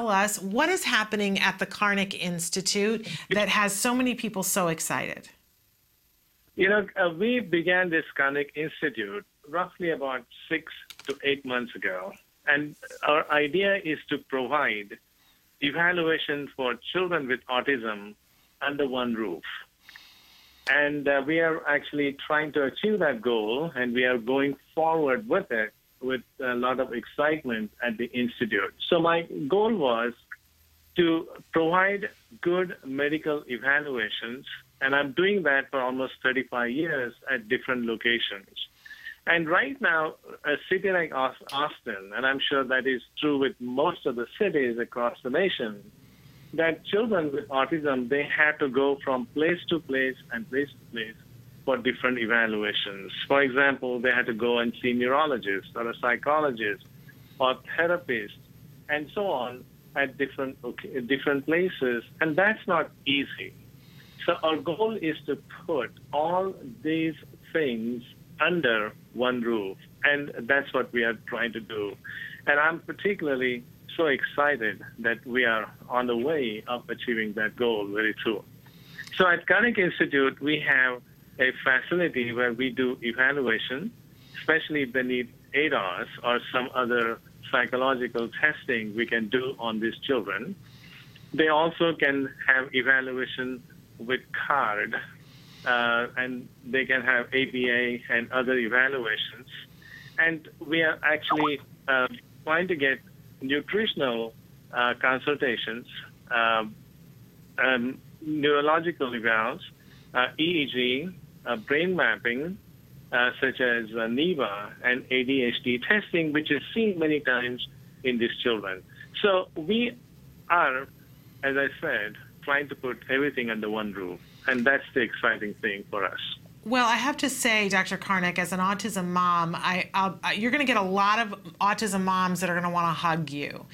tell us what is happening at the Karnik Institute that has so many people so excited. You know, uh, we began this Karnik Institute roughly about six to eight months ago. And our idea is to provide evaluation for children with autism under one roof. And uh, we are actually trying to achieve that goal, and we are going forward with it with a lot of excitement at the Institute. So, my goal was to provide good medical evaluations, and I'm doing that for almost 35 years at different locations. And right now, a city like Austin, and I'm sure that is true with most of the cities across the nation, that children with autism, they have to go from place to place and place to place for different evaluations. For example, they had to go and see neurologists or a psychologist or therapist and so on at different different places, and that's not easy. So our goal is to put all these things under one roof, and that's what we are trying to do. And I'm particularly so excited that we are on the way of achieving that goal very soon. So at Karnik Institute, we have a facility where we do evaluation, especially if they need ADOS or some other psychological testing we can do on these children. They also can have evaluation with CARD, uh, and they can have ABA and other evaluations. And we are actually uh, trying to get nutritional uh, consultations, um, um, neurological evals, uh, EEG, brain mapping, uh, such as uh, NIVA and ADHD testing, which is seen many times in these children. So we are, as I said, trying to put everything under one roof, and that's the exciting thing for us. Well, I have to say, Dr. Karnik, as an autism mom, I, I you're going to get a lot of autism moms that are going to want to hug you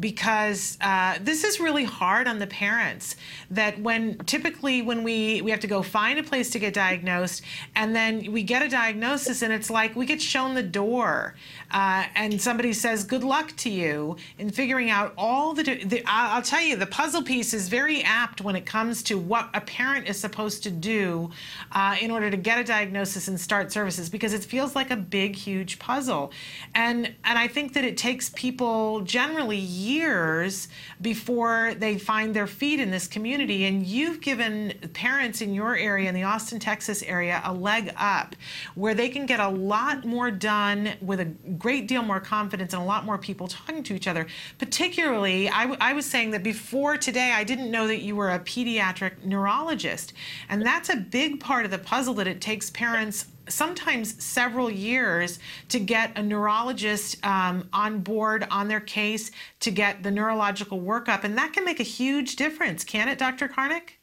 because uh, this is really hard on the parents. That when typically when we we have to go find a place to get diagnosed, and then we get a diagnosis, and it's like we get shown the door, uh, and somebody says, "Good luck to you," in figuring out all the, the. I'll tell you, the puzzle piece is very apt when it comes to what a parent is supposed to do uh, in order to get a diagnosis and start services because it feels like a big, huge puzzle. And and I think that it takes people generally years before they find their feet in this community. And you've given parents in your area, in the Austin, Texas area, a leg up where they can get a lot more done with a great deal more confidence and a lot more people talking to each other. Particularly, I, I was saying that before today, I didn't know that you were a pediatric neurologist. And that's a big part of the puzzle that it takes parents sometimes several years to get a neurologist um, on board on their case to get the neurological workup. And that can make a huge difference, can it, Dr. Karnik?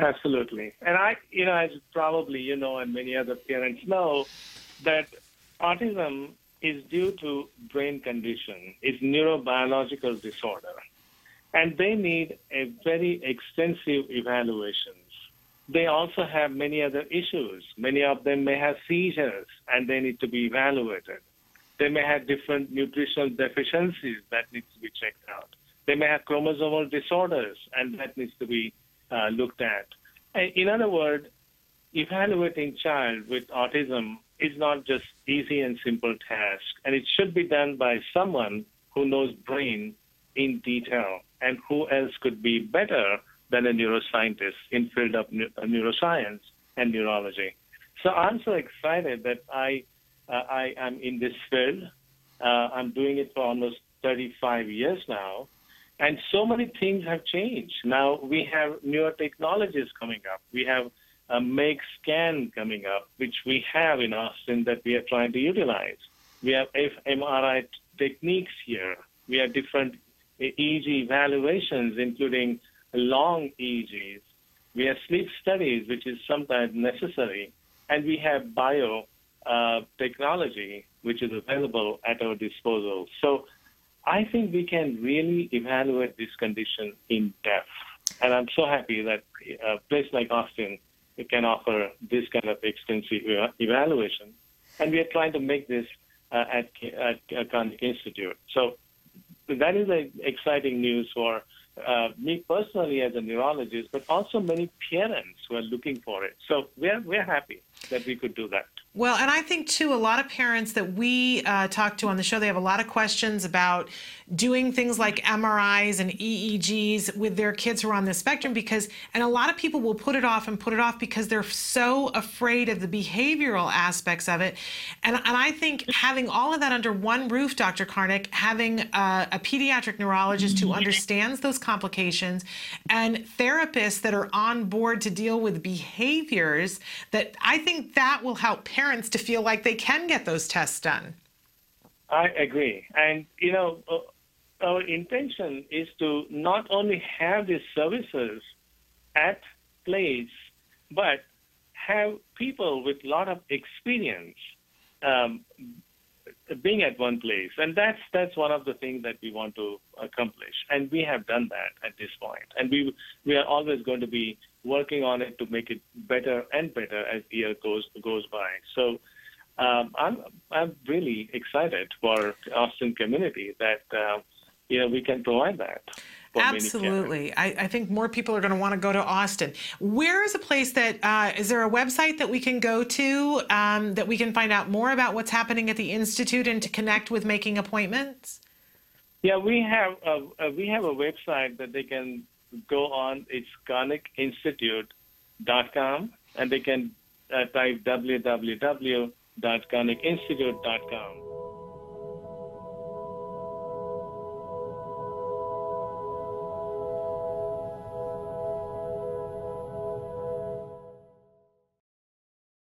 Absolutely. And I, you know, as probably you know, and many other parents know, that autism is due to brain condition, it's neurobiological disorder. And they need a very extensive evaluation they also have many other issues. Many of them may have seizures and they need to be evaluated. They may have different nutritional deficiencies that needs to be checked out. They may have chromosomal disorders and that needs to be uh, looked at. In other words, evaluating child with autism is not just easy and simple task, and it should be done by someone who knows brain in detail and who else could be better than a neuroscientist in field of uh, neuroscience and neurology. So I'm so excited that I uh, I am in this field. Uh, I'm doing it for almost 35 years now, and so many things have changed. Now we have newer technologies coming up. We have a MEG scan coming up, which we have in Austin that we are trying to utilize. We have fMRI techniques here. We have different EEG evaluations, including long EEGs. We have sleep studies, which is sometimes necessary, and we have bio uh, technology, which is available at our disposal. So I think we can really evaluate this condition in depth. And I'm so happy that a place like Austin can offer this kind of extensive evaluation. And we are trying to make this uh, at, at Karnik Institute. So that is a exciting news for uh, me personally as a neurologist, but also many parents who are looking for it. So we're we're happy that we could do that. Well, and I think too, a lot of parents that we uh, talk to on the show, they have a lot of questions about doing things like MRIs and EEGs with their kids who are on the spectrum because, and a lot of people will put it off and put it off because they're so afraid of the behavioral aspects of it. And, and I think having all of that under one roof, Dr. Karnik, having a, a pediatric neurologist who understands those complications and therapists that are on board to deal with behaviors, that I think that will help parents parents to feel like they can get those tests done. I agree. And, you know, uh, our intention is to not only have these services at place, but have people with a lot of experience um, being at one place, and that's that's one of the things that we want to accomplish, and we have done that at this point, and we we are always going to be working on it to make it better and better as the year goes goes by. So. Um, I'm I'm really excited for Austin community that uh, you know we can provide that. Absolutely. I, I, think more people are going to want to go to Austin. Where is a place that uh, is there a website that we can go to um, that we can find out more about what's happening at the institute and to connect with making appointments? Yeah, we have a, we have a website that they can go on. It's karnikinstitute.com, and they can uh, type www.karnikinstitute.com